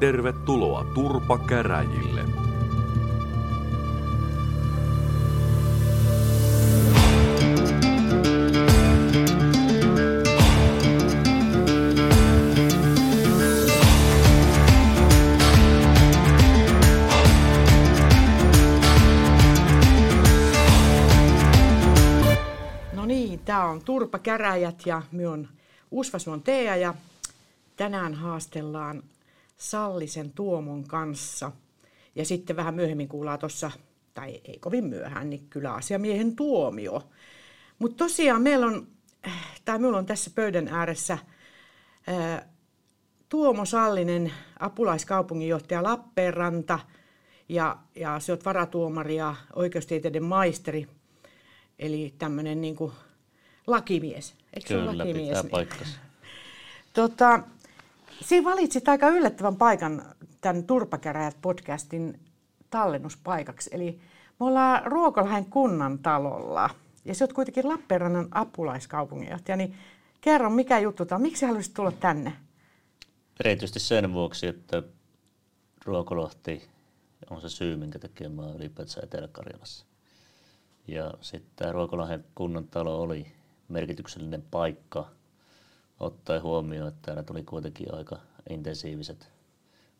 Tervetuloa Turpa Käräjille. No niin, tämä on Turpa Käräjät ja me on Usvasuon Tea ja tänään haastellaan Sallisen Tuomon kanssa. Ja sitten vähän myöhemmin kuullaan tuossa, tai ei kovin myöhään, niin kyllä asiamiehen tuomio. Mutta tosiaan meillä on, tai minulla on tässä pöydän ääressä ää, Tuomo Sallinen, apulaiskaupunginjohtaja Lappeenranta, ja, ja se on varatuomari ja oikeustieteiden maisteri, eli tämmöinen niin lakimies. Eikö se Kyllä, pitää paikkansa. Tota, siinä valitsit aika yllättävän paikan tämän Turpakäräjät podcastin tallennuspaikaksi. Eli me ollaan Ruokolahden kunnan talolla ja sä oot kuitenkin Lappeenrannan apulaiskaupunginjohtaja, niin kerro mikä juttu tämä. Miksi haluaisit tulla tänne? Erityisesti sen vuoksi, että Ruokolahti on se syy, minkä takia mä oon ylipäätään Etelä-Karjalassa. Ja sitten tämä Ruokolahden kunnan talo oli merkityksellinen paikka, ottaen huomioon, että täällä tuli kuitenkin aika intensiiviset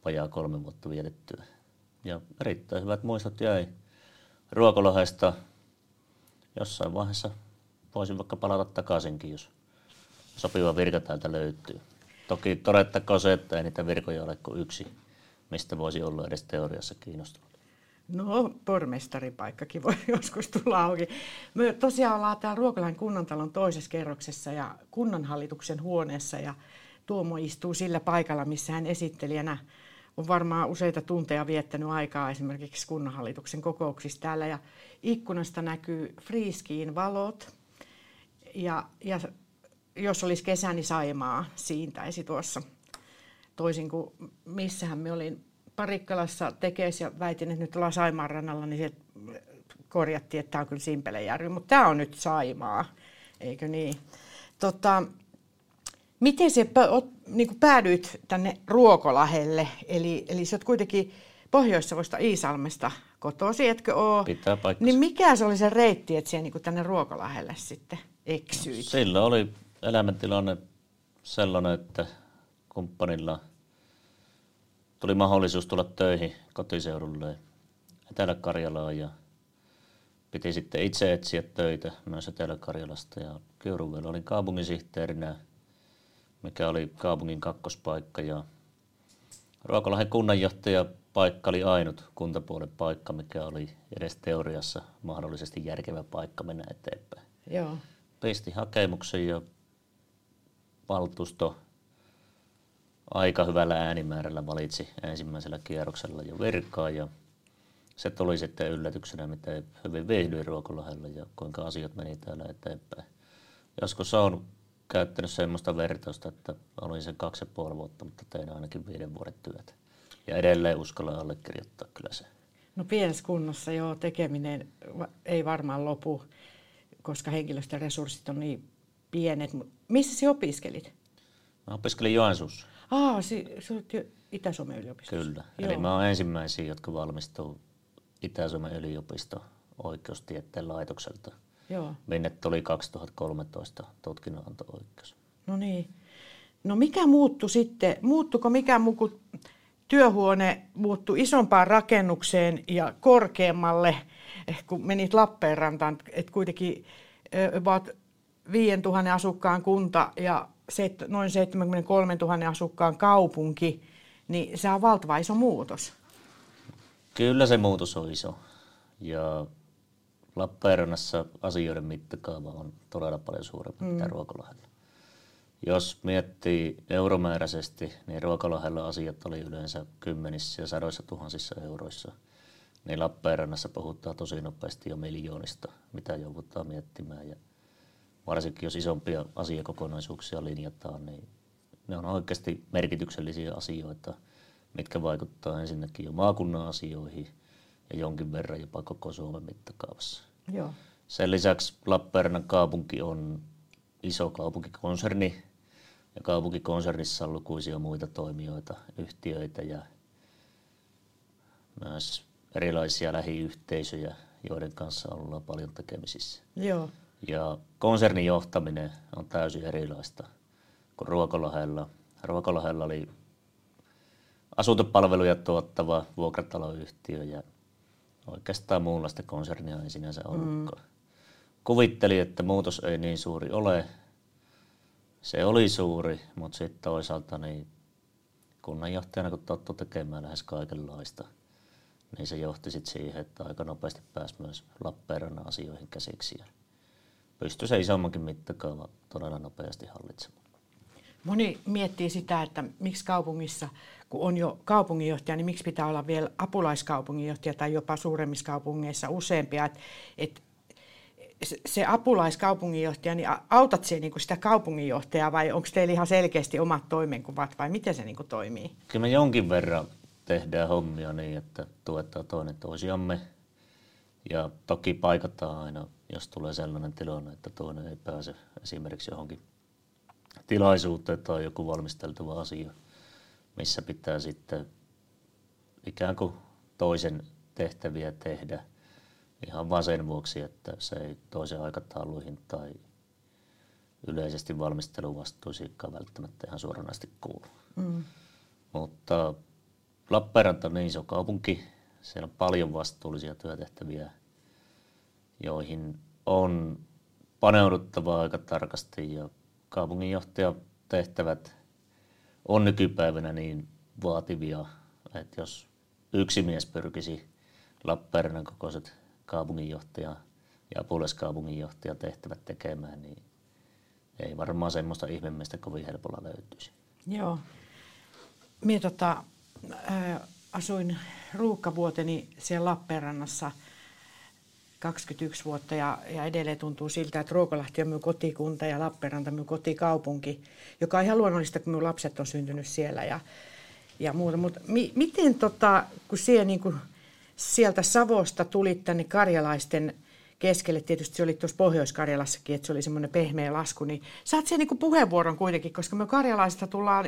vajaa kolme vuotta vietettyä. Ja erittäin hyvät muistot jäi Ruokolahdesta. Jossain vaiheessa voisin vaikka palata takaisinkin, jos sopiva virka täältä löytyy. Toki todettakoon se, että ei niitä virkoja ole kuin yksi, mistä voisi olla edes teoriassa kiinnostunut. No, pormestaripaikkakin voi joskus tulla auki. Me tosiaan ollaan täällä Ruokolahden kunnantalon toisessa kerroksessa ja kunnanhallituksen huoneessa ja Tuomo istuu sillä paikalla, missä hän esittelijänä on varmaan useita tunteja viettänyt aikaa esimerkiksi kunnanhallituksen kokouksissa täällä. Ja ikkunasta näkyy Friiskiin valot. Ja, ja jos olisi kesä, niin Saimaa siintäisi tuossa. Toisin kuin missähän me olin Parikkalassa tekes ja väitin, että nyt ollaan Saimaan rannalla, niin sieltä korjattiin, että tämä on kyllä Simpelejärvi, mutta tämä on nyt Saimaa, eikö niin? Tota, miten se niin päädyit tänne Ruokolahelle, eli, eli sä oot kuitenkin Pohjois-Savosta Iisalmesta kotosi, etkö oo? Pitää paikkansa. Niin mikä se oli se reitti, että siellä niin tänne Ruokolahelle sitten eksyit? Sillä oli elämäntilanne sellainen, että kumppanilla tuli mahdollisuus tulla töihin kotiseudulle Etelä-Karjalaan ja piti sitten itse etsiä töitä myös Etelä-Karjalasta. Ja Kiuruvedellä olin kaupunginsihteerinä, mikä oli kaupungin kakkospaikka ja Ruokolahden kunnanjohtaja paikka oli ainut kuntapuolen paikka, mikä oli edes teoriassa mahdollisesti järkevä paikka mennä eteenpäin. Joo. Pisti hakemuksen ja valtuusto aika hyvällä äänimäärällä valitsi ensimmäisellä kierroksella jo virkaa ja se tuli sitten yllätyksenä, miten hyvin viihdyin Ruokolahella ja kuinka asiat meni täällä eteenpäin. Joskus on käyttänyt semmoista vertausta, että olin sen kaksi ja puoli vuotta, mutta tein ainakin viiden vuoden työtä. Ja edelleen uskallan allekirjoittaa kyllä se. No pienessä kunnassa joo, tekeminen ei varmaan lopu, koska henkilöstöresurssit on niin pienet. Missä sinä opiskelit? Mä opiskelin Joensuussa. Aa, si, sä olet Itä-Suomen yliopistossa. Kyllä. Joo. Eli mä oon ensimmäisiä, jotka valmistuu Itä-Suomen yliopisto oikeustieteen laitokselta. Joo. Minne tuli 2013 tutkinnonanto-oikeus. No niin. No mikä muuttui sitten? Muuttuko mikä muu työhuone muuttui isompaan rakennukseen ja korkeammalle, kun menit Lappeenrantaan, että kuitenkin about 5000 asukkaan kunta ja noin 73 000 asukkaan kaupunki, niin se on valtava iso muutos. Kyllä se muutos on iso. Ja Lappeenrannassa asioiden mittakaava on todella paljon suurempi mm. kuin Ruokolahdella. Jos miettii euromääräisesti, niin Ruokolahdella asiat oli yleensä kymmenissä ja sadoissa tuhansissa euroissa. Niin Lappeenrannassa puhutaan tosi nopeasti jo miljoonista, mitä joudutaan miettimään. Ja varsinkin jos isompia asiakokonaisuuksia linjataan, niin ne on oikeasti merkityksellisiä asioita, mitkä vaikuttaa ensinnäkin jo maakunnan asioihin ja jonkin verran jopa koko Suomen mittakaavassa. Joo. Sen lisäksi Lappeenrannan kaupunki on iso kaupunkikonserni, Ja kaupunkikonsernissa on lukuisia muita toimijoita, yhtiöitä ja myös erilaisia lähiyhteisöjä, joiden kanssa ollaan paljon tekemisissä. Joo. Ja konsernin johtaminen on täysin erilaista kuin Ruokolahella. Ruokolahella oli asuntopalveluja tuottava vuokrataloyhtiö ja oikeastaan muunlaista konsernia ei sinänsä ollutkaan. Mm. Kuvitteli, että muutos ei niin suuri ole. Se oli suuri, mutta sitten toisaalta niin kunnanjohtajana kun tottu tekemään lähes kaikenlaista, niin se johti sitten siihen, että aika nopeasti pääsi myös Lappeenrannan asioihin käsiksi ja pystyi se isommankin mittakaava todella nopeasti hallitsemaan. Moni miettii sitä, että miksi kaupungissa, kun on jo kaupunginjohtaja, niin miksi pitää olla vielä apulaiskaupunginjohtaja tai jopa suuremmissa kaupungeissa useampia. Että et, se apulaiskaupunginjohtaja, niin autat se niin sitä kaupunginjohtajaa vai onko teillä ihan selkeästi omat toimenkuvat vai miten se niin kuin toimii? Kyllä me jonkin verran tehdään hommia niin, että tuetaan toinen toisiamme. Ja toki paikataan aina, jos tulee sellainen tilanne, että toinen ei pääse esimerkiksi johonkin tilaisuuteen tai joku valmisteltava asia, missä pitää sitten ikään kuin toisen tehtäviä tehdä ihan vain sen vuoksi, että se ei toisen aikatauluihin tai yleisesti valmisteluvastuisiinkaan välttämättä ihan suoranaisesti kuulu. Mm. Mutta Lappeenranta on niin iso kaupunki, siellä on paljon vastuullisia työtehtäviä, joihin on paneuduttava aika tarkasti ja tehtävät on nykypäivänä niin vaativia, että jos yksi mies pyrkisi Lappeenrannan kokoiset kaupunginjohtaja ja apulaiskaupunginjohtaja tehtävät tekemään, niin ei varmaan semmoista ihmemiestä kovin helpolla löytyisi. Joo. Minä tota, ää, asuin ruuhkavuoteni siellä Lappeenrannassa – 21 vuotta ja, ja edelleen tuntuu siltä, että Ruokolahti on minun kotikunta ja Lappeenranta minun kotikaupunki, joka on ihan luonnollista, kun minun lapset on syntynyt siellä ja, ja muuta. Mutta mi, miten, tota, kun siellä, niin kuin, sieltä Savosta tulit tänne karjalaisten keskelle, tietysti se oli tuossa Pohjois-Karjalassakin, että se oli semmoinen pehmeä lasku, niin saat sen niin puheenvuoron kuitenkin, koska me karjalaisista tullaan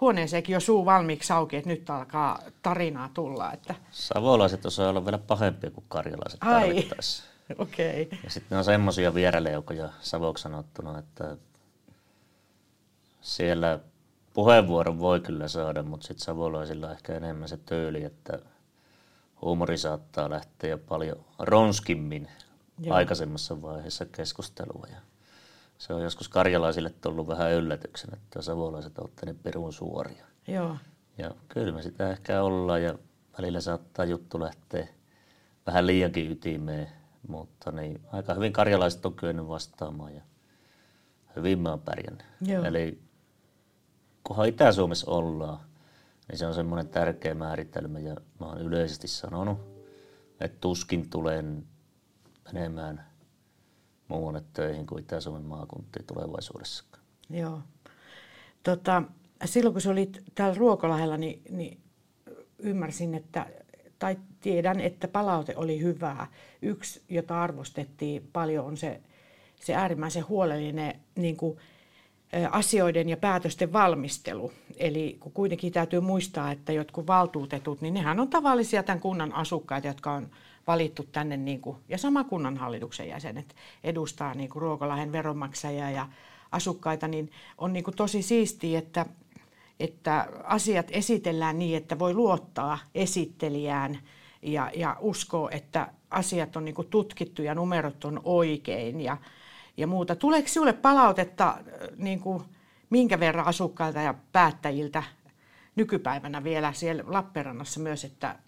huoneeseenkin jo suu valmiiksi auki, että nyt alkaa tarinaa tulla. Että... Savolaiset osaa olla vielä pahempia kuin karjalaiset tarvittaessa. Okei. Okay. Ja sitten on semmoisia viereleukoja savoksi sanottuna, että siellä puheenvuoron voi kyllä saada, mutta sitten savolaisilla ehkä enemmän se tyyli, että huumori saattaa lähteä jo paljon ronskimmin Joo. aikaisemmassa vaiheessa keskustelua. Ja se on joskus karjalaisille tullut vähän yllätyksen, että savolaiset ovat niin perun suoria. Joo. Ja kyllä me sitä ehkä ollaan ja välillä saattaa juttu lähteä vähän liiankin ytimeen, mutta niin, aika hyvin karjalaiset on kyennyt vastaamaan ja hyvin mä oon pärjännyt. Joo. Eli kunhan Itä-Suomessa ollaan, niin se on semmoinen tärkeä määritelmä ja mä oon yleisesti sanonut, että tuskin tulen menemään muualle töihin kuin Itä-Suomen maakuntiin tulevaisuudessa. Joo. Tota, silloin kun sä olit täällä Ruokolahella, niin, niin ymmärsin, että tai tiedän, että palaute oli hyvää. Yksi, jota arvostettiin paljon, on se, se äärimmäisen huolellinen niin kuin, asioiden ja päätösten valmistelu. Eli kun kuitenkin täytyy muistaa, että jotkut valtuutetut, niin nehän on tavallisia tämän kunnan asukkaita, jotka on valittu tänne, niin kuin, ja sama kunnanhallituksen jäsenet edustaa niin kuin Ruokolahen veronmaksajia ja asukkaita, niin on niin kuin tosi siistiä, että, että asiat esitellään niin, että voi luottaa esittelijään ja, ja uskoo, että asiat on niin kuin tutkittu ja numerot on oikein ja, ja muuta. Tuleeko sinulle palautetta niin kuin, minkä verran asukkailta ja päättäjiltä nykypäivänä vielä siellä Lappeenrannassa myös, että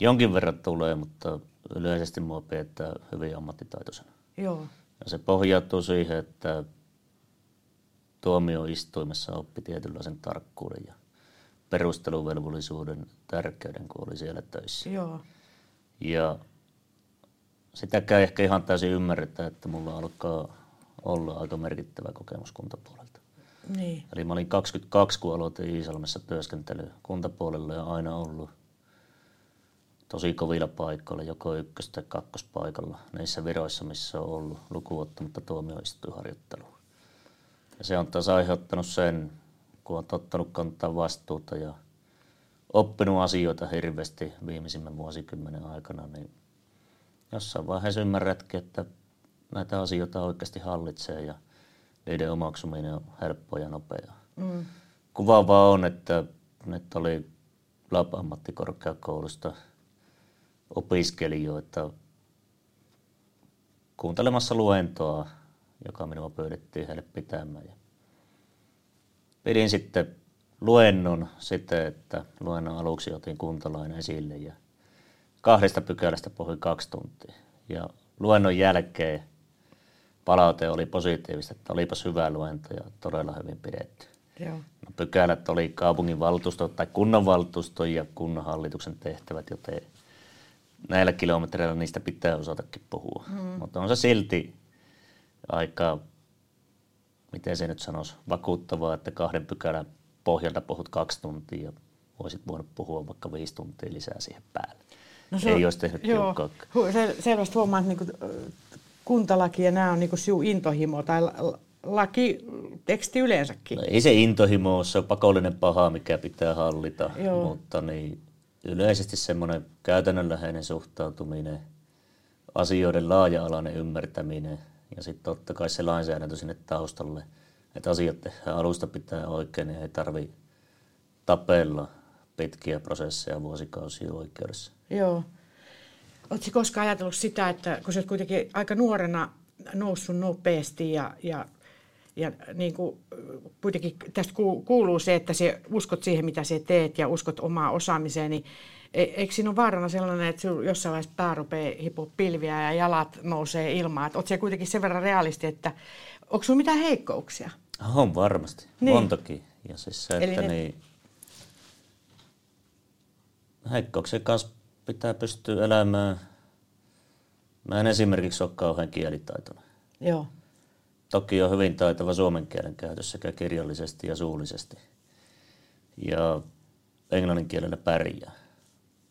Jonkin verran tulee, mutta yleisesti mua pidetään hyvin ammattitaitoisena. Joo. Ja se pohjautuu siihen, että tuomioistuimessa oppi tietynlaisen tarkkuuden ja perusteluvelvollisuuden tärkeyden, kun oli siellä töissä. Joo. Ja sitäkään ehkä ihan täysin ymmärretä, että mulla alkaa olla aika merkittävä kokemus kuntapuolelta. Niin. Eli mä olin 22, kun aloitin Iisalmessa työskentely kuntapuolella ja aina ollut tosi kovilla paikoilla, joko ykkös- tai kakkospaikalla, niissä viroissa, missä on ollut lukuottamatta tuomioistuinharjoittelua. Ja se on taas aiheuttanut sen, kun on tottanut kantaa vastuuta ja oppinut asioita hirveästi viimeisimmän vuosikymmenen aikana, niin jossain vaiheessa ymmärrätkin, että näitä asioita oikeasti hallitsee ja niiden omaksuminen on helppoa ja nopeaa. Mm. Kuvaavaa on, että nyt oli Lab-ammattikorkeakoulusta opiskelijoita kuuntelemassa luentoa, joka minua pyydettiin heille pitämään. Ja pidin sitten luennon sitten, että luennon aluksi otin kuntalainen esille ja kahdesta pykälästä puhuin kaksi tuntia. Ja luennon jälkeen palaute oli positiivista, että olipas hyvä luento ja todella hyvin pidetty. Joo. No, pykälät oli kaupungin valtuusto tai kunnanvaltuusto ja kunnanhallituksen tehtävät, joten näillä kilometreillä niistä pitää osatakin puhua. Mm. Mutta on se silti aika, miten se nyt sanoisi, vakuuttavaa, että kahden pykälän pohjalta puhut kaksi tuntia ja voisit voinut puhua vaikka viisi tuntia lisää siihen päälle. No se Ei olisi tehnyt joo, se, selvästi huomaa, että niin kuin, kuntalaki ja nämä on niin kuin intohimo tai laki, teksti yleensäkin. No ei se intohimo ole, se on pakollinen paha, mikä pitää hallita, joo. mutta niin, yleisesti semmoinen käytännönläheinen suhtautuminen, asioiden laaja-alainen ymmärtäminen ja sitten totta kai se lainsäädäntö sinne taustalle, että asiat tehdään alusta pitää oikein ja ei tarvi tapella pitkiä prosesseja vuosikausia oikeudessa. Joo. Oletko koskaan ajatellut sitä, että kun sä oot kuitenkin aika nuorena noussut nopeasti ja, ja, ja niin kuin, kuitenkin tästä kuuluu se, että sä uskot siihen, mitä sä teet ja uskot omaa osaamiseen, niin e, eikö siinä ole vaarana sellainen, että sinulla jossain vaiheessa pää rupeaa hipua pilviä ja jalat nousee ilmaan? Oletko kuitenkin sen verran realisti, että onko sinulla mitään heikkouksia? On varmasti, niin. montakin. Ja siis se, että ne... niin, heikkouksien kanssa pitää pystyä elämään. Mä en esimerkiksi ole kauhean kielitaitoinen. Joo. Toki on hyvin taitava suomen kielen käytössä sekä kirjallisesti ja suullisesti. Ja englannin kielellä pärjää.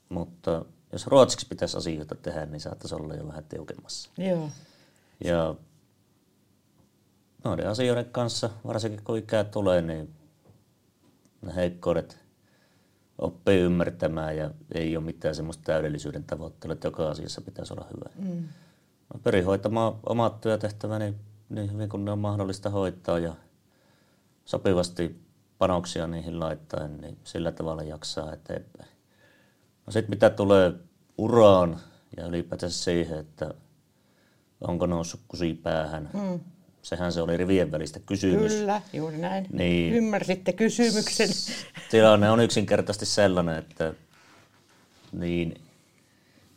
Mutta jos ruotsiksi pitäisi asioita tehdä, niin saattaisi olla jo vähän tiukemmassa. Joo. Ja noiden asioiden kanssa, varsinkin kun ikää tulee, niin ne heikkoudet oppii ymmärtämään ja ei ole mitään semmoista täydellisyyden tavoittelua, että joka asiassa pitäisi olla hyvä. Mm. Mä pyrin hoitamaan omat työtehtäväni niin hyvin kuin ne on mahdollista hoitaa ja sopivasti panoksia niihin laittaen, niin sillä tavalla jaksaa eteenpäin. No sitten mitä tulee uraan ja ylipäätään siihen, että onko noussut kusi päähän, mm. sehän se oli rivien välistä kysymys. Kyllä, juuri näin. Niin, Ymmärsitte kysymyksen. Tilanne on yksinkertaisesti sellainen, että niin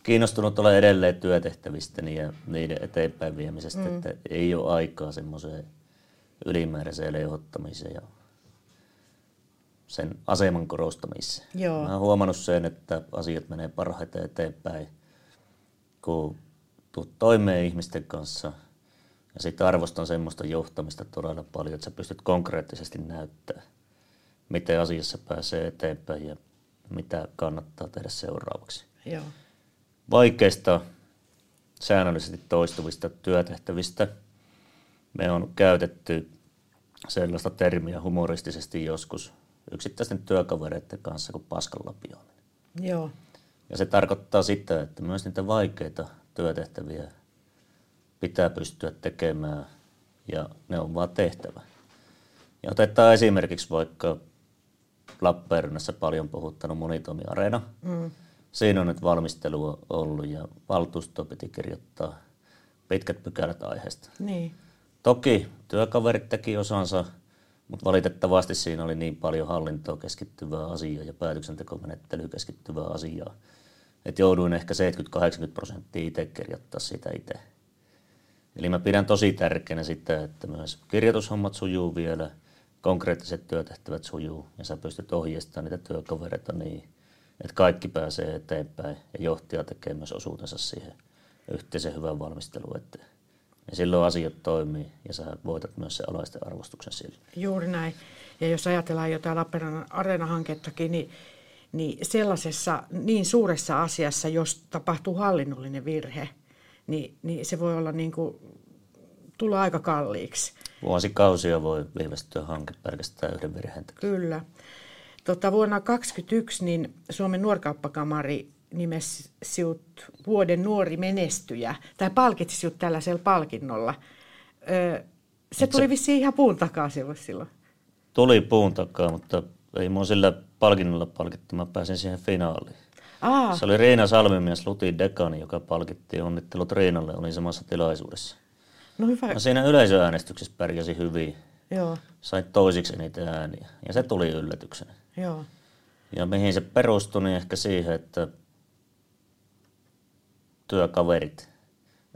kiinnostunut olen edelleen työtehtävistäni ja niiden eteenpäin viemisestä, mm. että ei ole aikaa semmoiseen ylimääräiseen lehottamiseen ja sen aseman korostamiseen. Joo. Mä oon huomannut sen, että asiat menee parhaiten eteenpäin, kun tuut toimeen ihmisten kanssa ja sitten arvostan semmoista johtamista todella paljon, että sä pystyt konkreettisesti näyttämään, miten asiassa pääsee eteenpäin ja mitä kannattaa tehdä seuraavaksi. Joo vaikeista säännöllisesti toistuvista työtehtävistä. Me on käytetty sellaista termiä humoristisesti joskus yksittäisten työkavereiden kanssa kuin paskanlapioiminen. Joo. Ja se tarkoittaa sitä, että myös niitä vaikeita työtehtäviä pitää pystyä tekemään ja ne on vaan tehtävä. Ja otetaan esimerkiksi vaikka Lappeenrannassa paljon puhuttanut monitoimiareena. Mm siinä on nyt valmistelua ollut ja valtuusto piti kirjoittaa pitkät pykälät aiheesta. Niin. Toki työkaverit teki osansa, mutta valitettavasti siinä oli niin paljon hallintoa keskittyvää asiaa ja päätöksentekomenettelyä keskittyvää asiaa, että jouduin ehkä 70-80 prosenttia itse kirjoittaa sitä itse. Eli mä pidän tosi tärkeänä sitä, että myös kirjoitushommat sujuu vielä, konkreettiset työtehtävät sujuu ja sä pystyt ohjeistamaan niitä työkavereita niin, että kaikki pääsee eteenpäin ja johtaja tekee myös osuutensa siihen yhteisen hyvän valmisteluun eteen. Ja silloin asiat toimii ja sä voitat myös se alaisten arvostuksen sillä. Juuri näin. Ja jos ajatellaan jotain Lappeenrannan areenahankettakin, niin, niin sellaisessa niin suuressa asiassa, jos tapahtuu hallinnollinen virhe, niin, niin se voi olla niin kuin tulla aika kalliiksi. Vuosikausia voi viivästyä hanke pelkästään yhden virheen Kyllä. Tota, vuonna 2021 niin Suomen nuorkauppakamari nimesi sinut vuoden nuori menestyjä, tai palkitsi sinut tällaisella palkinnolla. Öö, se tuli vissiin ihan puun takaa silloin. Tuli puun takaa, mutta ei mua sillä palkinnolla palkittu. Mä pääsin siihen finaaliin. Aa. Se oli Riina Salmimies, Lutin dekani, joka palkittiin onnittelut Riinalle. Olin samassa tilaisuudessa. No hyvä. Mä siinä yleisöäänestyksessä pärjäsin hyvin. Joo. Sain toisiksi eniten ääniä. Ja se tuli yllätyksenä. Joo. Ja mihin se perustui, niin ehkä siihen, että työkaverit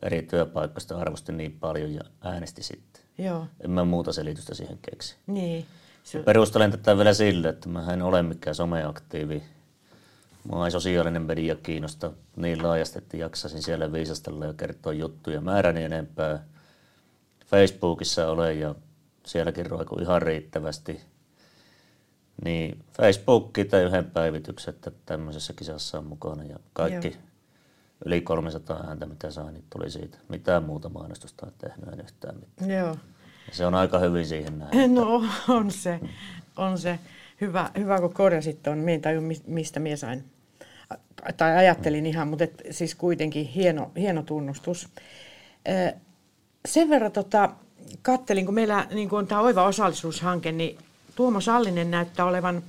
eri työpaikoista arvosti niin paljon ja äänesti sitten. Joo. En mä muuta selitystä siihen keksi. Niin. Se... Perustelen tätä vielä sille, että mä en ole mikään someaktiivi. Mua ei sosiaalinen media kiinnosta niin laajasti, että jaksaisin siellä viisastella ja kertoa juttuja määräni enempää. Facebookissa olen ja sielläkin roiku ihan riittävästi. Niin Facebookki tai yhden päivityksen, että tämmöisessä kisassa on mukana ja kaikki Joo. yli 300 ääntä, mitä sain, niin tuli siitä. Mitään muuta mainostusta en tehnyt, en yhtään mitään. Joo. Ja se on aika hyvin siihen näin. No on se, on se. Hyvä, hyvä kun korjasit tuon. Mie en mistä minä sain. Tai ajattelin ihan, mutta et, siis kuitenkin hieno, hieno tunnustus. Sen verran tota, kattelin, kun meillä niin kun on tämä Oiva osallisuushanke, niin Tuomo Sallinen näyttää olevan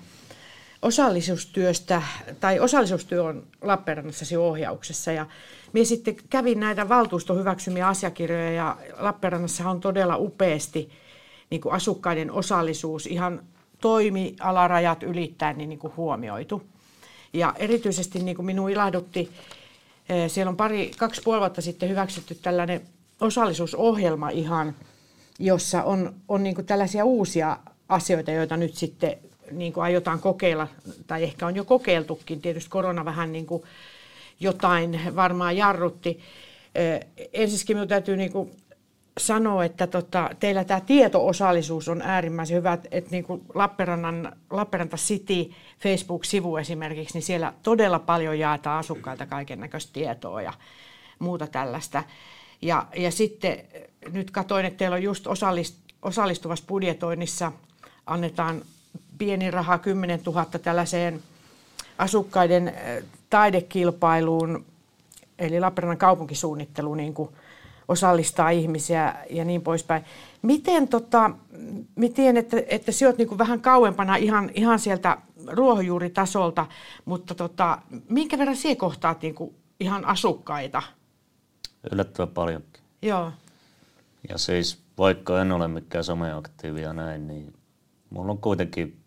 osallisuustyöstä, tai osallisuustyö on Lappeenrannassa ohjauksessa. Ja minä sitten kävin näitä valtuuston hyväksymiä asiakirjoja, ja Lappeenrannassa on todella upeasti niin kuin asukkaiden osallisuus ihan toimialarajat ylittäen niin, niin kuin huomioitu. Ja erityisesti niin kuin minun ilahdutti, eh, siellä on pari, kaksi puoli vuotta sitten hyväksytty tällainen osallisuusohjelma ihan, jossa on, on niin kuin tällaisia uusia asioita, joita nyt sitten niin kuin aiotaan kokeilla, tai ehkä on jo kokeiltukin. Tietysti korona vähän niin kuin jotain varmaan jarrutti. Ensinnäkin minun täytyy niin kuin sanoa, että tota, teillä tämä tieto-osallisuus on äärimmäisen hyvä, että, niin kuin Lappeenranta City Facebook-sivu esimerkiksi, niin siellä todella paljon jaetaan asukkailta kaiken näköistä tietoa ja muuta tällaista. Ja, ja sitten nyt katsoin, että teillä on just osallist, osallistuvassa budjetoinnissa annetaan pieni raha, 10 000 tällaiseen asukkaiden taidekilpailuun, eli Lappeenrannan kaupunkisuunnittelu niin kuin osallistaa ihmisiä ja niin poispäin. Miten, tota, miten että, että sä oot niin kuin vähän kauempana ihan, ihan sieltä ruohonjuuritasolta, mutta tota, minkä verran sinä kohtaat niin kuin ihan asukkaita? Yllättävän paljonkin. Joo. Ja siis vaikka en ole mikään someaktiivia näin, niin mulla on kuitenkin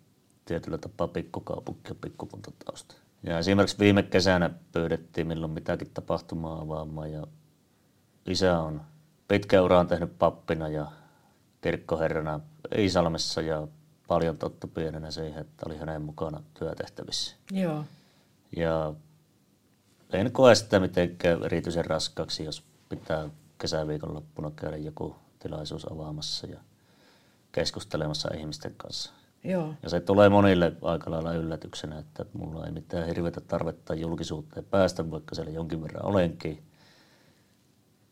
tietyllä tapaa pikkukaupunki ja pikkukuntatausta. Ja esimerkiksi viime kesänä pyydettiin milloin mitäkin tapahtumaa avaamaan ja isä on pitkä ura on tehnyt pappina ja kirkkoherrana Iisalmessa ja paljon totta pienenä siihen, että oli hänen mukana työtehtävissä. Joo. Ja en koe sitä mitenkään erityisen raskaaksi, jos pitää kesäviikonloppuna käydä joku tilaisuus avaamassa ja keskustelemassa ihmisten kanssa. Joo. Ja se tulee monille aika lailla yllätyksenä, että mulla ei mitään hirveätä tarvetta julkisuuteen päästä, vaikka siellä jonkin verran olenkin.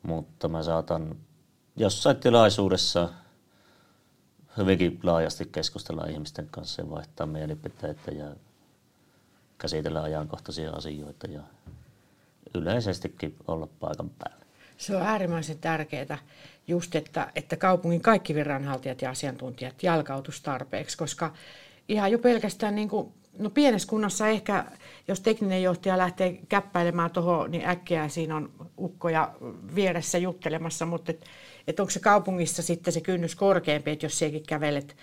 Mutta mä saatan jossain tilaisuudessa hyvinkin laajasti keskustella ihmisten kanssa ja vaihtaa mielipiteitä ja käsitellä ajankohtaisia asioita ja yleisestikin olla paikan päällä. Se on äärimmäisen tärkeää just, että, että kaupungin kaikki viranhaltijat ja asiantuntijat jalkautus tarpeeksi, koska ihan jo pelkästään niin kuin, no pienessä kunnassa ehkä, jos tekninen johtaja lähtee käppäilemään tuohon, niin äkkiä siinä on ukkoja vieressä juttelemassa, mutta et, et onko se kaupungissa sitten se kynnys korkeampi, että jos sekin kävelet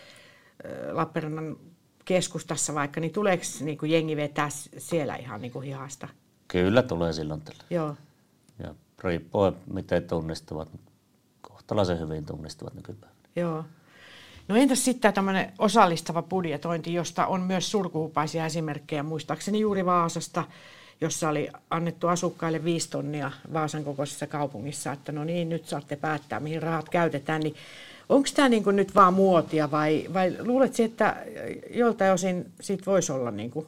Lappeenrannan keskustassa vaikka, niin tuleeko niin kuin jengi vetää siellä ihan niin kuin hihasta? Kyllä tulee silloin tällä. Joo. Ja riippuen miten tunnistavat, kohtalaisen hyvin tunnistavat nykypäivänä. Joo. No entäs sitten tämmöinen osallistava budjetointi, josta on myös surkuhupaisia esimerkkejä, muistaakseni juuri Vaasasta, jossa oli annettu asukkaille viisi tonnia Vaasan kokoisessa kaupungissa, että no niin, nyt saatte päättää, mihin rahat käytetään, niin onko tämä niin nyt vaan muotia vai, vai luuletko, että joltain osin siitä voisi olla niin kuin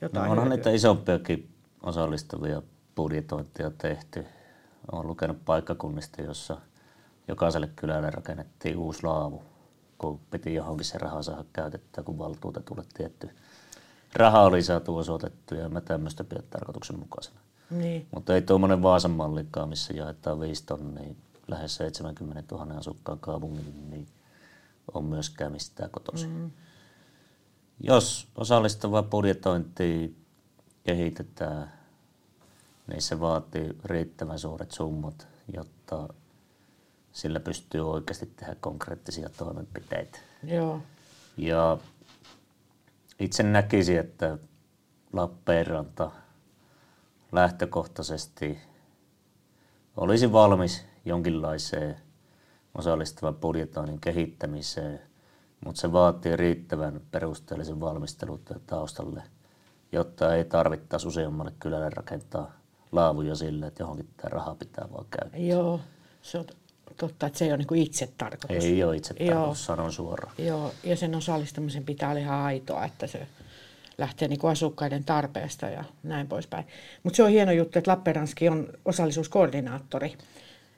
jotain no onhan niitä isompiakin osallistavia budjetointia tehty. Olen lukenut paikkakunnista, jossa jokaiselle kylälle rakennettiin uusi laavu, kun piti johonkin se raha saada käytettyä, kun valtuutetulle tietty raha oli saatu osoitettu ja mä tämmöistä pidä tarkoituksenmukaisena. Niin. Mutta ei tuommoinen Vaasan mallikaan, missä jaetaan 5 tonnia lähes 70 000 asukkaan kaupungin, niin on myöskään mistään kotoisin. Mm. Jos osallistavaa budjetointia kehitetään, niin se vaatii riittävän suuret summat, jotta sillä pystyy oikeasti tehdä konkreettisia toimenpiteitä. Joo. Ja itse näkisin, että Lappeenranta lähtökohtaisesti olisi valmis jonkinlaiseen osallistuvan budjetoinnin kehittämiseen, mutta se vaatii riittävän perusteellisen valmistelutyön taustalle, jotta ei tarvittaisi useammalle kylälle rakentaa laavuja sille, että johonkin tämä raha pitää vaan käyttää. Joo, se on totta, että se ei ole niin itse tarkoitus. Ei ole itse tarkoitus, sanon suoraan. Joo, ja sen osallistumisen pitää olla ihan aitoa, että se lähtee niin kuin asukkaiden tarpeesta ja näin poispäin. Mutta se on hieno juttu, että Lappeenranski on osallisuuskoordinaattori.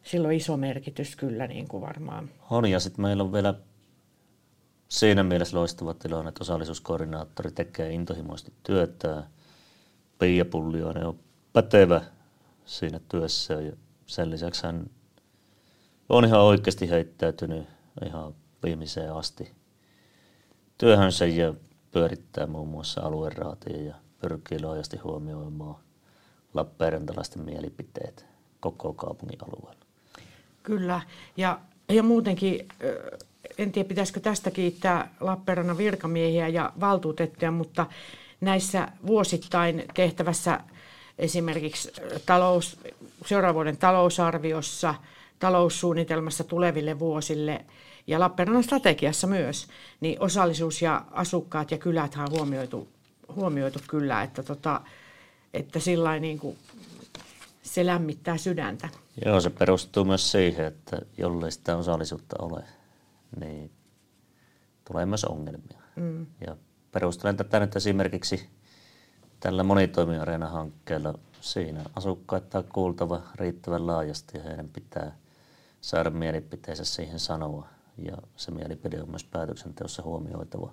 Sillä on iso merkitys kyllä niin kuin varmaan. On, ja sitten meillä on vielä siinä mielessä loistava tilanne, että osallisuuskoordinaattori tekee intohimoisesti työtä. Pia Pullioinen on pätevä siinä työssä ja sen lisäksi hän on ihan oikeasti heittäytynyt ihan viimeiseen asti työhönsä ja pyörittää muun muassa alueraatia ja pyrkii laajasti huomioimaan Lappeenrantalaisten mielipiteet koko kaupungin alueella. Kyllä, ja, ja muutenkin, en tiedä pitäisikö tästä kiittää Lappeenrannan virkamiehiä ja valtuutettuja, mutta näissä vuosittain tehtävässä esimerkiksi talous, seuraavan vuoden talousarviossa, taloussuunnitelmassa tuleville vuosille ja Lappeenrannan strategiassa myös, niin osallisuus ja asukkaat ja kylät on huomioitu, huomioitu kyllä, että, tota, että sillä niin kuin se lämmittää sydäntä. Joo, se perustuu myös siihen, että jollei sitä osallisuutta ole, niin tulee myös ongelmia. Mm. Ja perustelen tätä nyt esimerkiksi tällä monitoimiareena-hankkeella. Siinä asukkaita on kuultava riittävän laajasti ja heidän pitää saada mielipiteensä siihen sanoa. Ja se mielipide on myös päätöksenteossa huomioitava.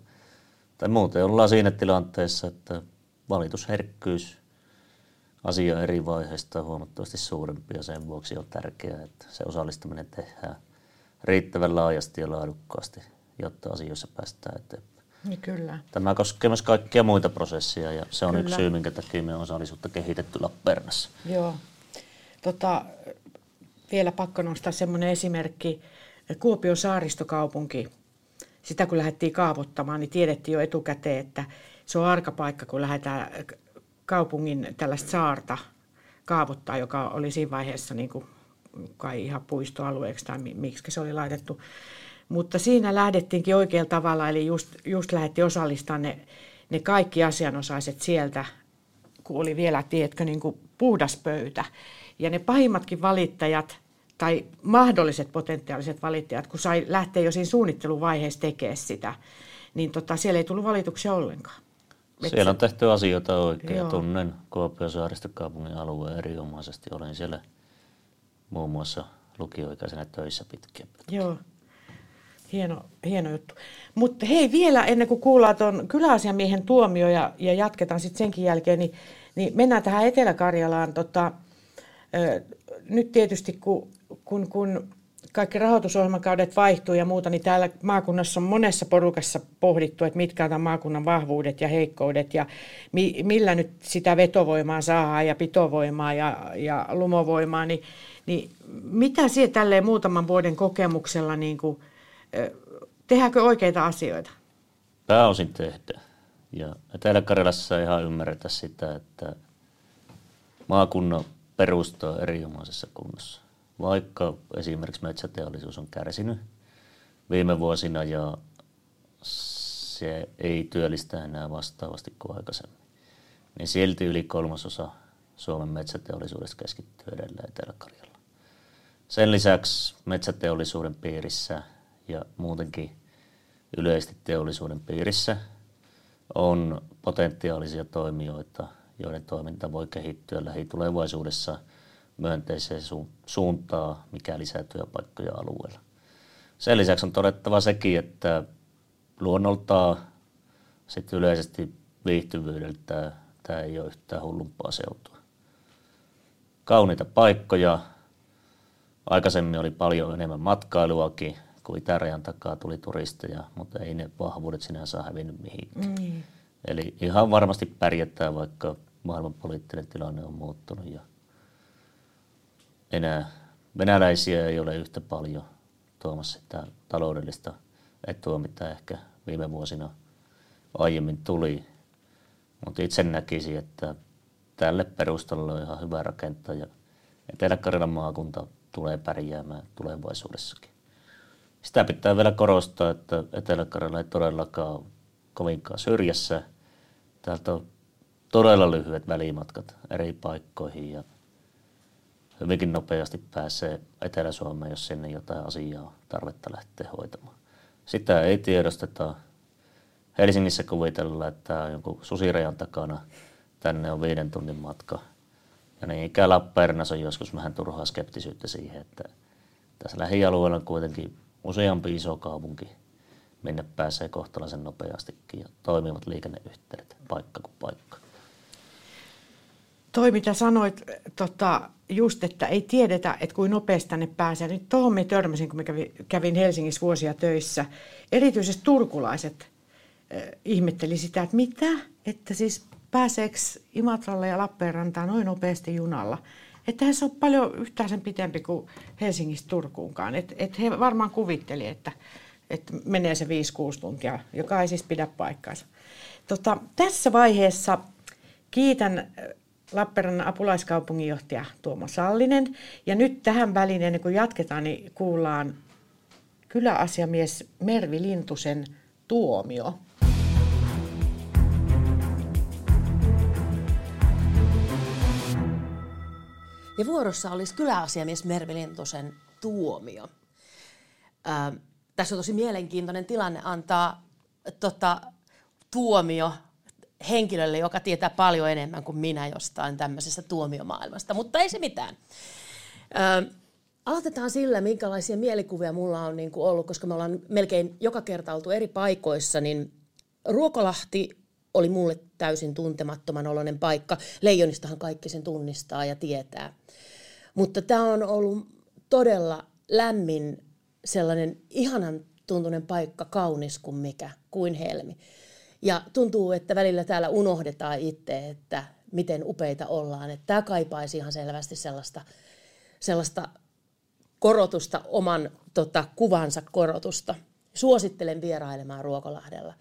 Tai muuten ollaan siinä tilanteessa, että valitusherkkyys asia eri vaiheista on huomattavasti suurempi ja sen vuoksi on tärkeää, että se osallistuminen tehdään riittävän laajasti ja laadukkaasti, jotta asioissa päästään eteenpäin. Niin kyllä. Tämä koskee myös kaikkia muita prosesseja ja se on kyllä. yksi syy, minkä takia me on osallisuutta kehitetty Lappeenrannassa. Joo. Tota, vielä pakko nostaa semmoinen esimerkki. Kuopion saaristokaupunki, sitä kun lähdettiin kaavoittamaan, niin tiedettiin jo etukäteen, että se on arka paikka, kun lähdetään kaupungin tällaista saarta kaavoittaa, joka oli siinä vaiheessa niin kuin kai ihan puistoalueeksi tai miksi se oli laitettu. Mutta siinä lähdettiinkin oikealla tavalla, eli just, just lähdettiin osallistamaan ne, ne kaikki asianosaiset sieltä, kun oli vielä, tiedätkö, niin kuin puhdas pöytä. Ja ne pahimmatkin valittajat tai mahdolliset potentiaaliset valittajat, kun sai lähteä jo siinä suunnitteluvaiheessa tekemään sitä, niin tota, siellä ei tullut valituksia ollenkaan. Siellä on tehty asioita oikein. Joo. Tunnen Kuopion saaristokaupungin alueen erinomaisesti. Olen siellä muun muassa lukioikäisenä töissä pitkin. Joo. Hieno, hieno juttu. Mutta hei, vielä ennen kuin kuullaan tuon kyläasiamiehen tuomio ja, ja jatketaan sitten senkin jälkeen, niin, niin mennään tähän Etelä-Karjalaan. Tota, nyt tietysti kun, kun, kun kaikki rahoitusohjelmakaudet vaihtuu ja muuta, niin täällä maakunnassa on monessa porukassa pohdittu, että mitkä ovat maakunnan vahvuudet ja heikkoudet ja mi, millä nyt sitä vetovoimaa saadaan ja pitovoimaa ja, ja lumovoimaa, niin, niin mitä siellä tälleen muutaman vuoden kokemuksella, niin kuin, tehdäänkö oikeita asioita? Pääosin tehdään. Ja Etelä-Karjalassa ei ihan ymmärretä sitä, että maakunnan perusta on erinomaisessa kunnossa vaikka esimerkiksi metsäteollisuus on kärsinyt viime vuosina ja se ei työllistä enää vastaavasti kuin aikaisemmin, niin silti yli kolmasosa Suomen metsäteollisuudesta keskittyy edelleen Etelä-Karjalla. Sen lisäksi metsäteollisuuden piirissä ja muutenkin yleisesti teollisuuden piirissä on potentiaalisia toimijoita, joiden toiminta voi kehittyä lähitulevaisuudessa – myönteiseen suuntaan, mikä lisää työpaikkoja alueella. Sen lisäksi on todettava sekin, että luonnoltaan sitten yleisesti viihtyvyydeltä tämä ei ole yhtään hullumpaa seutua. Kauniita paikkoja. Aikaisemmin oli paljon enemmän matkailuakin, kun itärajan takaa tuli turisteja, mutta ei ne vahvuudet sinänsä hävinnyt mihinkään. Mm. Eli ihan varmasti pärjätään, vaikka maailmanpoliittinen tilanne on muuttunut ja enää venäläisiä ei ole yhtä paljon tuomassa sitä taloudellista etua, mitä ehkä viime vuosina aiemmin tuli. Mutta itse näkisin, että tälle perustalle on ihan hyvä rakentaa ja Etelä-Karjalan maakunta tulee pärjäämään tulevaisuudessakin. Sitä pitää vielä korostaa, että Etelä-Karjala ei todellakaan kovinkaan syrjässä. Täältä on todella lyhyet välimatkat eri paikkoihin ja hyvinkin nopeasti pääsee Etelä-Suomeen, jos sinne jotain asiaa tarvetta lähteä hoitamaan. Sitä ei tiedosteta. Helsingissä kuvitellaan, että on jonkun susirajan takana. Tänne on viiden tunnin matka. Ja niin ikään Lappeenrannassa on joskus vähän turhaa skeptisyyttä siihen, että tässä lähialueella on kuitenkin useampi iso kaupunki, minne pääsee kohtalaisen nopeastikin ja toimivat liikenneyhteydet paikka kuin paikka. Toi mitä sanoit, tota, just, että ei tiedetä, että kuin nopeasti tänne pääsee. Nyt tuohon me törmäsin, kun mä kävin, kävin Helsingissä vuosia töissä. Erityisesti turkulaiset äh, ihmetteli sitä, että mitä, että siis pääseekö Imatralle ja Lappeenrantaan noin nopeasti junalla. Että se on paljon yhtään sen pitempi kuin Helsingistä Turkuunkaan. Että et he varmaan kuvitteli, että, että menee se 5-6 tuntia, joka ei siis pidä paikkaansa. Tota, tässä vaiheessa kiitän Lappeenrannan apulaiskaupunginjohtaja Tuomo Sallinen. Ja nyt tähän väliin, ennen kuin jatketaan, niin kuullaan kyläasiamies Mervi Lintusen tuomio. Ja vuorossa olisi kyläasiamies Mervi Lintusen tuomio. Ää, tässä on tosi mielenkiintoinen tilanne antaa tota, tuomio henkilölle, joka tietää paljon enemmän kuin minä jostain tämmöisestä tuomiomaailmasta, mutta ei se mitään. Ö, aloitetaan sillä, minkälaisia mielikuvia mulla on niin kuin ollut, koska me ollaan melkein joka kerta oltu eri paikoissa, niin Ruokolahti oli mulle täysin tuntemattoman oloinen paikka. Leijonistahan kaikki sen tunnistaa ja tietää. Mutta tämä on ollut todella lämmin, sellainen ihanan tuntunen paikka, kaunis kuin mikä, kuin helmi. Ja tuntuu, että välillä täällä unohdetaan itse, että miten upeita ollaan. Että tämä kaipaisi ihan selvästi sellaista, sellaista korotusta, oman tota, kuvansa korotusta. Suosittelen vierailemaan Ruokolahdella.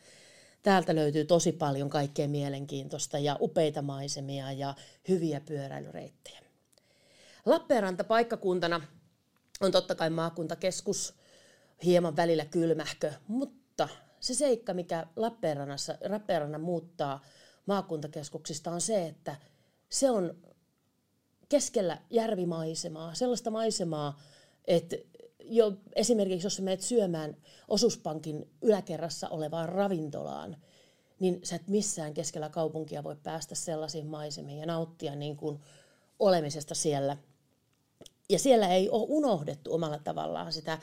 Täältä löytyy tosi paljon kaikkea mielenkiintoista ja upeita maisemia ja hyviä pyöräilyreittejä. Lappeenranta paikkakuntana on totta kai maakuntakeskus, hieman välillä kylmähkö, mutta se seikka, mikä Lappeenrannassa, Lappeenrannan muuttaa maakuntakeskuksista on se, että se on keskellä järvimaisemaa, sellaista maisemaa, että jo esimerkiksi jos menet syömään osuuspankin yläkerrassa olevaan ravintolaan, niin sä et missään keskellä kaupunkia voi päästä sellaisiin maisemiin ja nauttia niin kuin olemisesta siellä. Ja siellä ei ole unohdettu omalla tavallaan sitä,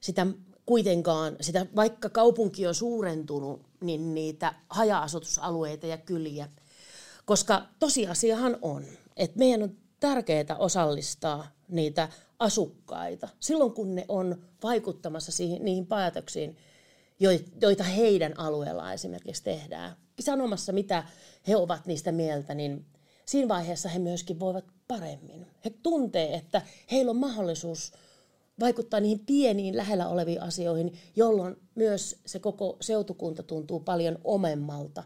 sitä kuitenkaan sitä, vaikka kaupunki on suurentunut, niin niitä haja-asutusalueita ja kyliä. Koska tosiasiahan on, että meidän on tärkeää osallistaa niitä asukkaita silloin, kun ne on vaikuttamassa siihen, niihin päätöksiin, joita heidän alueellaan esimerkiksi tehdään. Sanomassa, mitä he ovat niistä mieltä, niin siinä vaiheessa he myöskin voivat paremmin. He tuntee, että heillä on mahdollisuus vaikuttaa niihin pieniin lähellä oleviin asioihin, jolloin myös se koko seutukunta tuntuu paljon omemmalta,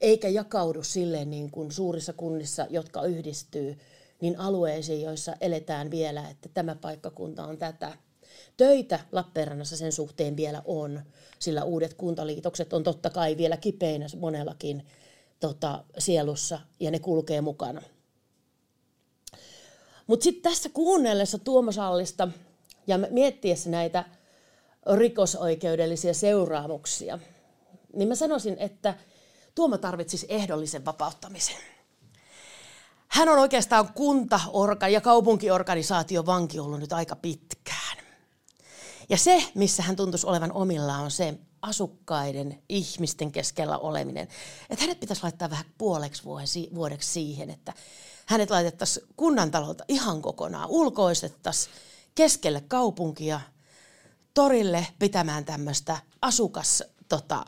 eikä jakaudu silleen niin kuin suurissa kunnissa, jotka yhdistyy, niin alueisiin, joissa eletään vielä, että tämä paikkakunta on tätä. Töitä Lappeenrannassa sen suhteen vielä on, sillä uudet kuntaliitokset on totta kai vielä kipeinä monellakin tota, sielussa ja ne kulkee mukana. Mutta sitten tässä kuunnellessa Tuomasallista ja miettiessä näitä rikosoikeudellisia seuraamuksia, niin mä sanoisin, että Tuomo tarvitsisi ehdollisen vapauttamisen. hän on oikeastaan kuntaorga ja kaupunkiorganisaation vanki ollut nyt aika pitkään. Ja se, missä hän tuntuisi olevan omillaan, on se asukkaiden, ihmisten keskellä oleminen. Että hänet pitäisi laittaa vähän puoleksi vuodeksi siihen, että hänet laitettaisiin kunnantalolta ihan kokonaan, ulkoistettaisiin keskelle kaupunkia, torille pitämään tämmöistä asukas, tota,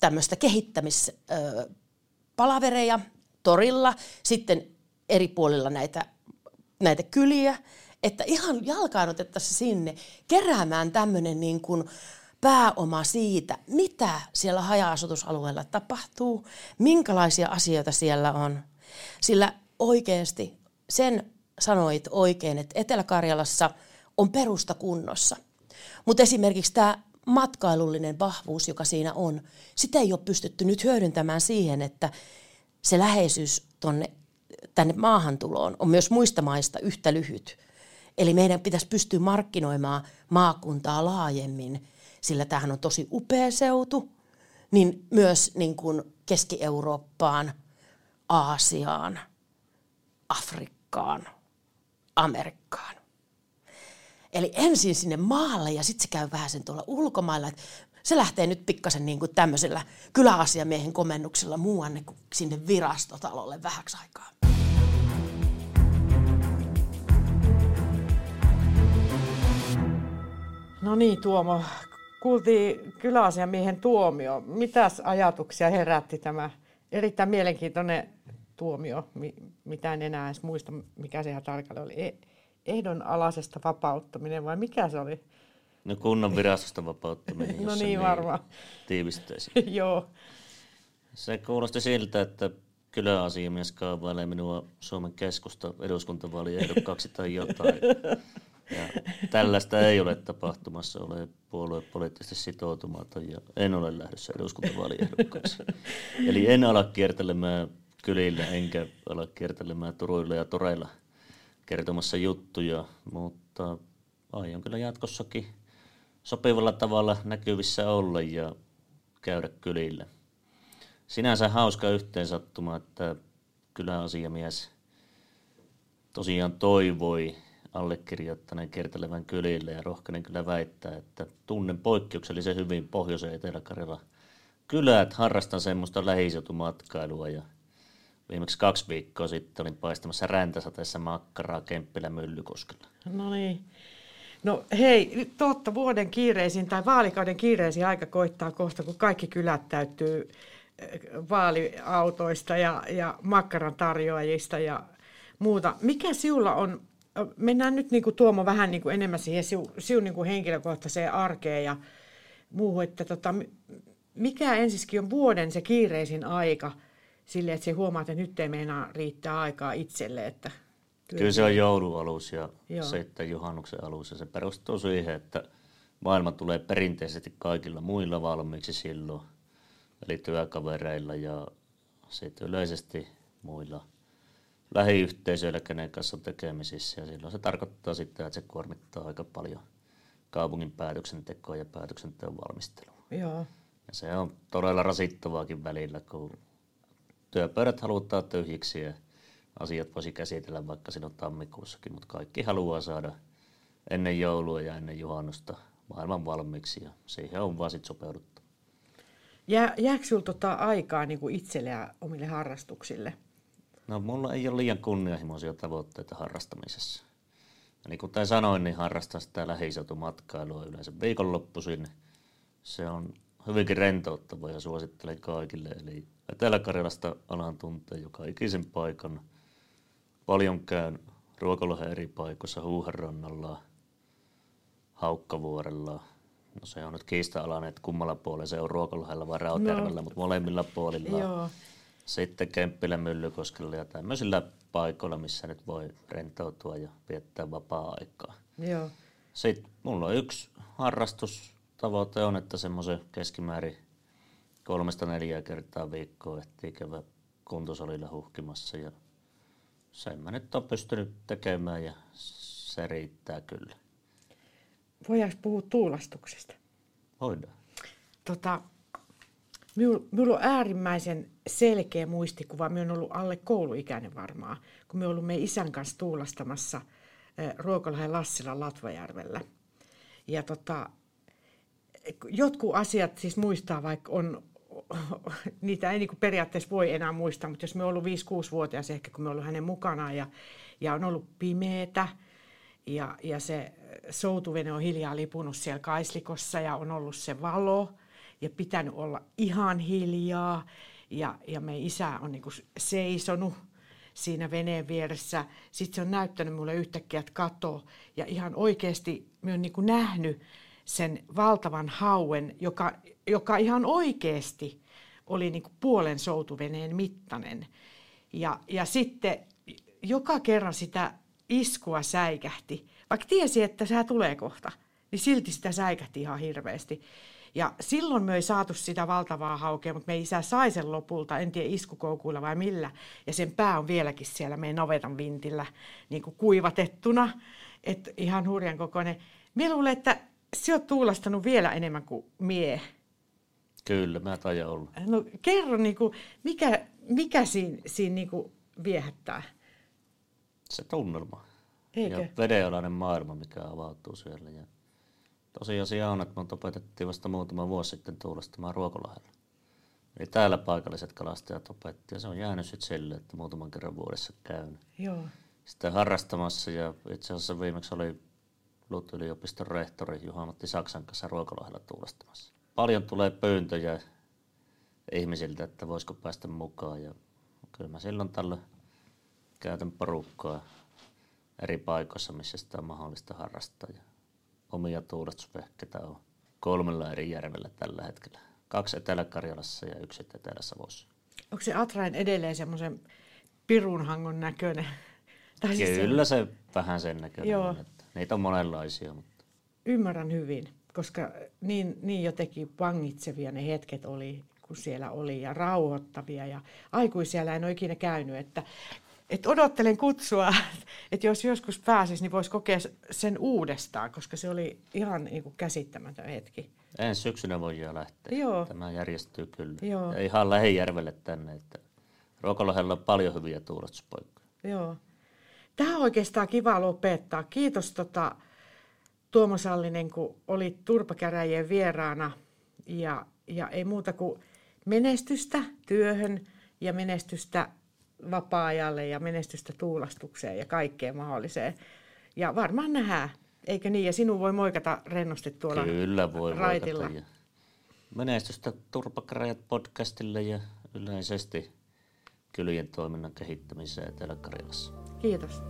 tämmöistä kehittämispalavereja torilla, sitten eri puolilla näitä, näitä kyliä, että ihan jalkaan otettaisiin sinne keräämään tämmöinen niin kuin pääoma siitä, mitä siellä haja-asutusalueella tapahtuu, minkälaisia asioita siellä on. Sillä oikeasti sen sanoit oikein, että Etelä-Karjalassa on perusta kunnossa. Mutta esimerkiksi tämä matkailullinen vahvuus, joka siinä on, sitä ei ole pystytty nyt hyödyntämään siihen, että se läheisyys tonne, tänne maahantuloon on myös muista maista yhtä lyhyt. Eli meidän pitäisi pystyä markkinoimaan maakuntaa laajemmin, sillä tämähän on tosi upea seutu, niin myös niin kuin Keski-Eurooppaan, Aasiaan, Afrikkaan, Amerikkaan. Eli ensin sinne maalle ja sitten se käy vähän sen tuolla ulkomailla. Et se lähtee nyt pikkasen niin kuin tämmöisellä kyläasiamiehen komennuksella muuanne kuin sinne virastotalolle vähäksi aikaa. No niin Tuomo, kuultiin kyläasiamiehen tuomio. Mitäs ajatuksia herätti tämä erittäin mielenkiintoinen tuomio, mitä en enää edes muista, mikä se ihan tarkalleen oli. E- ehdonalaisesta vapauttaminen vai mikä se oli? No kunnan virastosta vapauttaminen, no niin, varmaan. Tiivistäisin. Joo. Se kuulosti siltä, että kyläasiamies kaavailee minua Suomen keskusta eduskuntavaaliehdokkaaksi tai jotain. Ja tällaista ei ole tapahtumassa, ole puolue poliittisesti sitoutumaton ja en ole lähdössä eduskuntavaaliehdokkaaksi. Eli en ala kiertelemään kylillä enkä ala kiertelemään turuilla ja toreilla kertomassa juttuja, mutta aion kyllä jatkossakin sopivalla tavalla näkyvissä olla ja käydä kylillä. Sinänsä hauska yhteensattuma, että kyläasiamies tosiaan toivoi allekirjoittaneen kertelevän kylille ja rohkenen kyllä väittää, että tunnen poikkeuksellisen hyvin Pohjois- ja Etelä-Karjala kylät, harrastan semmoista lähiseutumatkailua ja viimeksi kaksi viikkoa sitten olin paistamassa räntäsateessa makkaraa Kemppilä Myllykoskella. No niin. No hei, totta vuoden kiireisin tai vaalikauden kiireisin aika koittaa kohta, kun kaikki kylät täyttyy eh, vaaliautoista ja, ja makkaran tarjoajista ja muuta. Mikä sinulla on, mennään nyt niin kuin Tuomo vähän niin kuin enemmän siihen siun, siun niin kuin henkilökohtaiseen arkeen ja muuhun, että tota, mikä ensiskin on vuoden se kiireisin aika sille, että se huomaa, että nyt ei meinaa riittää aikaa itselle, että Kyllä se on joulualus ja Joo. sitten juhannuksen alus ja se perustuu siihen, että maailma tulee perinteisesti kaikilla muilla valmiiksi silloin, eli työkavereilla ja sitten yleisesti muilla lähiyhteisöillä, kenen kanssa on tekemisissä. Ja silloin se tarkoittaa sitten, että se kuormittaa aika paljon kaupungin päätöksentekoa ja päätöksenteon valmistelua. Joo. Ja se on todella rasittavaakin välillä, kun työpöydät halutaan tyhjiksi ja asiat voisi käsitellä vaikka silloin tammikuussakin, mutta kaikki haluaa saada ennen joulua ja ennen juhannusta maailman valmiiksi ja siihen on vaan sitten sopeuduttu. Jää, jääkö sinulla tota aikaa niin kuin itselle ja omille harrastuksille? No mulla ei ole liian kunnianhimoisia tavoitteita harrastamisessa. Ja niin kuten sanoin, niin harrastan sitä lähiseutumatkailua yleensä viikonloppuisin. Se on hyvinkin rentouttava ja suosittelen kaikille. Eli Etelä-Karjalasta alan tuntee joka ikisen paikan – Paljon käyn Ruokolohen eri paikoissa Huuharannalla, Haukkavuorella. No se on nyt kiista-alainen, että kummalla puolella se on Ruokolohella vai Rautjärvellä, no. mutta molemmilla puolilla. Joo. Sitten Kemppilä, Myllykoskella ja tämmöisillä paikoilla, missä nyt voi rentoutua ja viettää vapaa-aikaa. Joo. Sitten mulla on yksi harrastustavoite on, että semmoisen keskimäärin kolmesta neljää kertaa viikkoa ehtii käydä kuntosalilla huhkimassa ja sen mä nyt on pystynyt tekemään ja se riittää kyllä. Voidaanko puhua tuulastuksesta? Voidaan. Tota, Minulla on äärimmäisen selkeä muistikuva. Minä olen ollut alle kouluikäinen varmaan, kun me ollut meidän isän kanssa tuulastamassa Ruokolahden Lassila Latvajärvellä. Ja tota, jotkut asiat siis muistaa, vaikka on, niitä ei niin periaatteessa voi enää muistaa, mutta jos me on ollut 5-6-vuotias ehkä, kun me ollut hänen mukanaan ja, ja on ollut pimeätä ja, ja se soutuvene on hiljaa lipunut siellä kaislikossa ja on ollut se valo ja pitänyt olla ihan hiljaa ja, ja meidän isä on niin seisonut siinä veneen vieressä. Sitten se on näyttänyt mulle yhtäkkiä, että kato. Ja ihan oikeasti mä oon niin nähnyt sen valtavan hauen, joka, joka ihan oikeasti oli niin kuin puolen soutuveneen mittainen. Ja, ja sitten joka kerran sitä iskua säikähti, vaikka tiesi, että se tulee kohta, niin silti sitä säikähti ihan hirveästi. Ja silloin me ei saatu sitä valtavaa haukea, mutta me isä sai sen lopulta, en tiedä iskukoukuilla vai millä. Ja sen pää on vieläkin siellä meidän navetan vintillä niin kuin kuivatettuna. Että ihan hurjan kokoinen. Mie luulen, että sä oot tuulastanut vielä enemmän kuin mie. Kyllä, mä taidan olla. No kerro, niin kuin, mikä, mikä siinä, siinä niin kuin viehättää? Se tunnelma. Eikö? Ja vedenalainen maailma, mikä avautuu siellä. Ja tosiasia on, että me opetettiin vasta muutama vuosi sitten tuulastamaan Ruokolahdella. Eli täällä paikalliset kalastajat opetti ja se on jäänyt sitten sille, että muutaman kerran vuodessa käyn. Joo. Sitten harrastamassa ja itse asiassa viimeksi oli Lut-yliopiston rehtori Juha-Matti Saksan kanssa Ruokolahdella tuulastamassa. Paljon tulee pyyntöjä ihmisiltä, että voisiko päästä mukaan ja kyllä mä silloin tällä käytän porukkaa eri paikoissa, missä sitä on mahdollista harrastaa. Ja omia tuulastusvehkeitä on kolmella eri järvellä tällä hetkellä. Kaksi Etelä-Karjalassa ja yksi Etelä-Savossa. Onko se Atrain edelleen semmoisen pirunhangon näköinen? Kyllä se vähän sen näköinen Joo. Että niitä on monenlaisia. Mutta... Ymmärrän hyvin, koska niin, niin jotenkin vangitsevia ne hetket oli, kun siellä oli, ja rauhoittavia. Ja aikuisia en ole ikinä käynyt, että että odottelen kutsua, että jos joskus pääsis, niin voisi kokea sen uudestaan, koska se oli ihan niin kuin käsittämätön hetki. Ensi syksynä voi jo lähteä. Joo. Tämä järjestyy kyllä. Joo. Ja ihan Lähijärvelle tänne. Että Ruokolohella on paljon hyviä tuulastuspaikkoja. Joo. Tämä on oikeastaan kiva lopettaa. Kiitos tota, Tuomo Sallinen, kun olit turpakäräjien vieraana. Ja, ja ei muuta kuin menestystä työhön ja menestystä vapaa-ajalle ja menestystä tuulastukseen ja kaikkeen mahdolliseen. Ja varmaan nähdään, eikö niin? Ja sinun voi moikata rennosti tuolla Kyllä voi raitilla. Ja menestystä Turpakäräjät podcastille ja yleisesti kylien toiminnan kehittämiseen Etelä-Karjalassa. Kiitos.